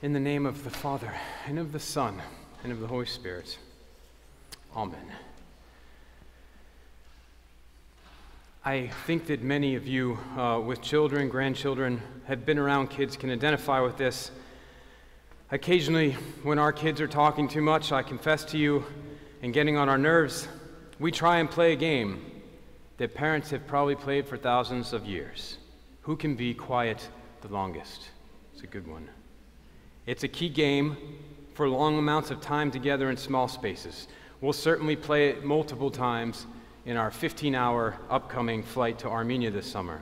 In the name of the Father, and of the Son, and of the Holy Spirit. Amen. I think that many of you uh, with children, grandchildren, have been around kids can identify with this. Occasionally, when our kids are talking too much, I confess to you, and getting on our nerves, we try and play a game that parents have probably played for thousands of years. Who can be quiet the longest? It's a good one. It's a key game for long amounts of time together in small spaces. We'll certainly play it multiple times in our 15 hour upcoming flight to Armenia this summer.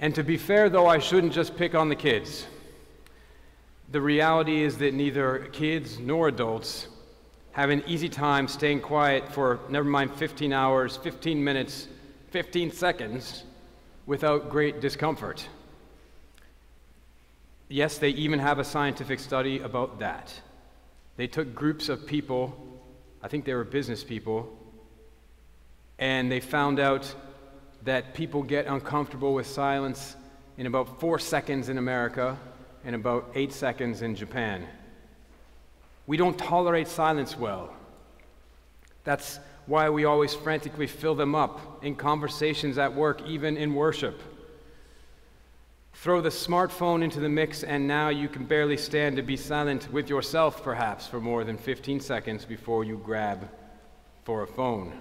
And to be fair, though, I shouldn't just pick on the kids. The reality is that neither kids nor adults have an easy time staying quiet for never mind 15 hours, 15 minutes, 15 seconds without great discomfort. Yes, they even have a scientific study about that. They took groups of people, I think they were business people, and they found out that people get uncomfortable with silence in about four seconds in America and about eight seconds in Japan. We don't tolerate silence well. That's why we always frantically fill them up in conversations at work, even in worship. Throw the smartphone into the mix, and now you can barely stand to be silent with yourself, perhaps, for more than 15 seconds before you grab for a phone.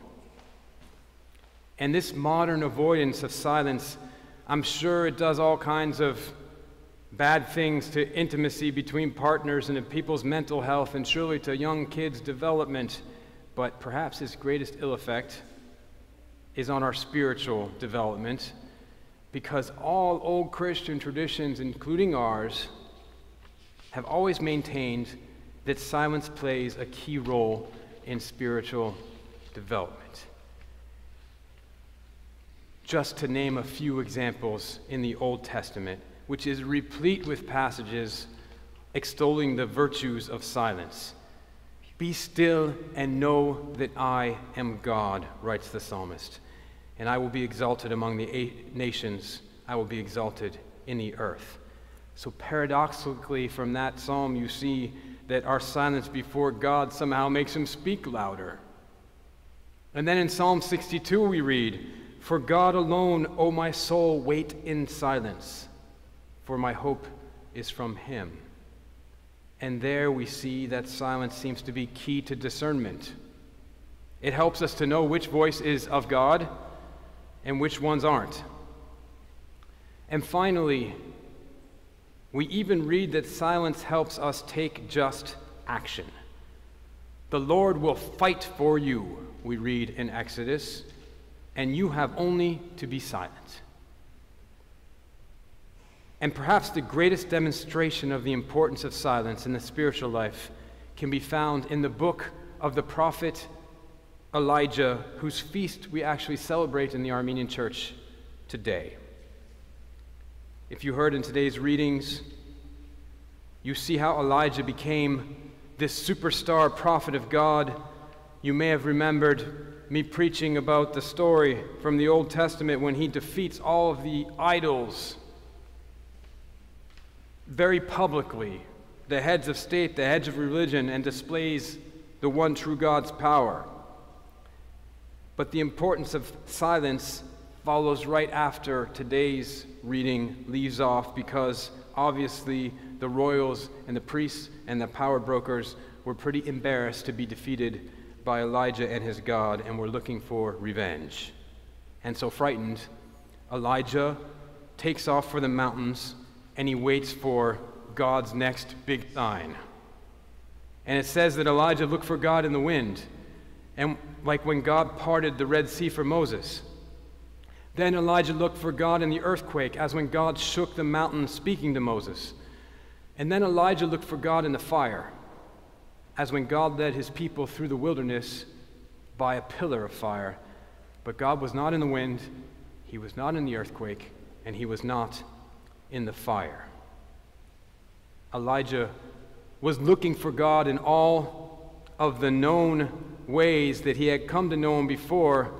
And this modern avoidance of silence, I'm sure it does all kinds of bad things to intimacy between partners and to people's mental health, and surely to young kids' development. But perhaps its greatest ill effect is on our spiritual development because all old Christian traditions, including ours, have always maintained that silence plays a key role in spiritual development. Just to name a few examples in the Old Testament, which is replete with passages extolling the virtues of silence. Be still and know that I am God, writes the psalmist and I will be exalted among the nations, I will be exalted in the earth. So, paradoxically, from that psalm, you see that our silence before God somehow makes him speak louder. And then in Psalm 62, we read, For God alone, O my soul, wait in silence, for my hope is from him. And there we see that silence seems to be key to discernment. It helps us to know which voice is of God and which ones aren't. And finally, we even read that silence helps us take just action. The Lord will fight for you, we read in Exodus, and you have only to be silent. And perhaps the greatest demonstration of the importance of silence in the spiritual life can be found in the book of the prophet Elijah, whose feast we actually celebrate in the Armenian church today. If you heard in today's readings, you see how Elijah became this superstar prophet of God. You may have remembered me preaching about the story from the Old Testament when he defeats all of the idols very publicly, the heads of state, the heads of religion, and displays the one true God's power. But the importance of silence follows right after today's reading leaves off because obviously the royals and the priests and the power brokers were pretty embarrassed to be defeated by Elijah and his God and were looking for revenge. And so frightened, Elijah takes off for the mountains and he waits for God's next big sign. And it says that Elijah looked for God in the wind. And like when God parted the Red Sea for Moses. Then Elijah looked for God in the earthquake, as when God shook the mountain speaking to Moses. And then Elijah looked for God in the fire, as when God led his people through the wilderness by a pillar of fire. But God was not in the wind, he was not in the earthquake, and he was not in the fire. Elijah was looking for God in all of the known ways that he had come to know him before,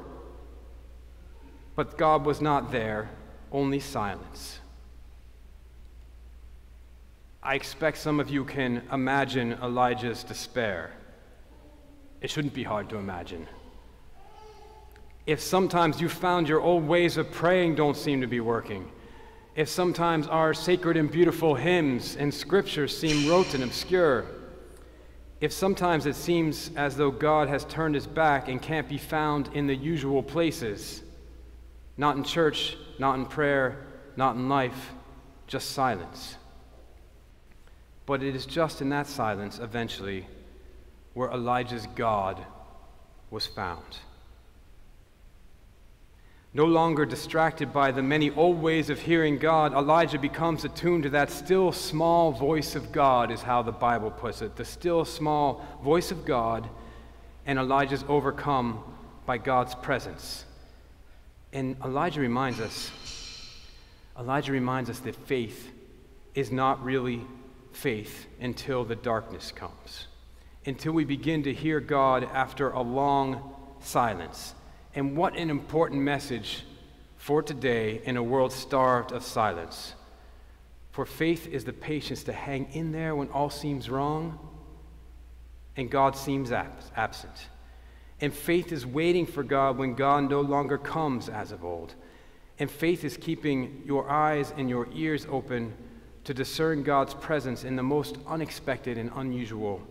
but God was not there, only silence. I expect some of you can imagine Elijah's despair. It shouldn't be hard to imagine. If sometimes you found your old ways of praying don't seem to be working, if sometimes our sacred and beautiful hymns and scriptures seem rote and obscure, if sometimes it seems as though God has turned his back and can't be found in the usual places, not in church, not in prayer, not in life, just silence. But it is just in that silence, eventually, where Elijah's God was found. No longer distracted by the many old ways of hearing God, Elijah becomes attuned to that still small voice of God, is how the Bible puts it. The still small voice of God, and Elijah's overcome by God's presence. And Elijah reminds us, Elijah reminds us that faith is not really faith until the darkness comes, until we begin to hear God after a long silence. And what an important message for today in a world starved of silence. For faith is the patience to hang in there when all seems wrong and God seems ab- absent. And faith is waiting for God when God no longer comes as of old. And faith is keeping your eyes and your ears open to discern God's presence in the most unexpected and unusual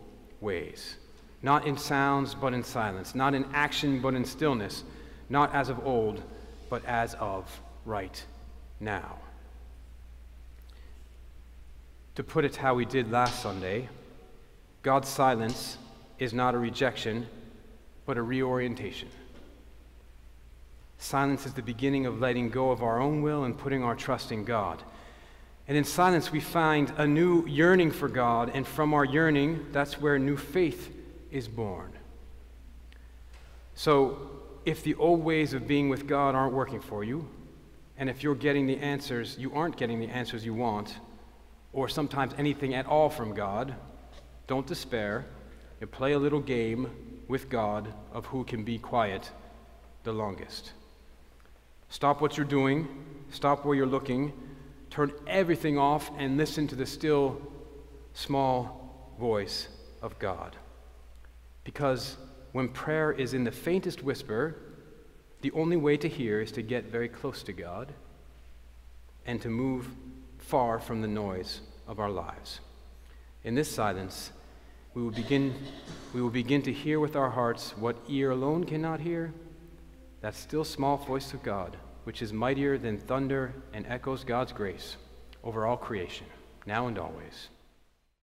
ways. Not in sounds, but in silence. Not in action, but in stillness. Not as of old, but as of right now. To put it how we did last Sunday, God's silence is not a rejection, but a reorientation. Silence is the beginning of letting go of our own will and putting our trust in God. And in silence, we find a new yearning for God, and from our yearning, that's where new faith is born. So, if the old ways of being with God aren't working for you, and if you're getting the answers, you aren't getting the answers you want, or sometimes anything at all from God, don't despair. You play a little game with God of who can be quiet the longest. Stop what you're doing, stop where you're looking, turn everything off, and listen to the still, small voice of God. Because when prayer is in the faintest whisper, the only way to hear is to get very close to God and to move far from the noise of our lives. In this silence, we will begin, we will begin to hear with our hearts what ear alone cannot hear that still small voice of God, which is mightier than thunder and echoes God's grace over all creation, now and always.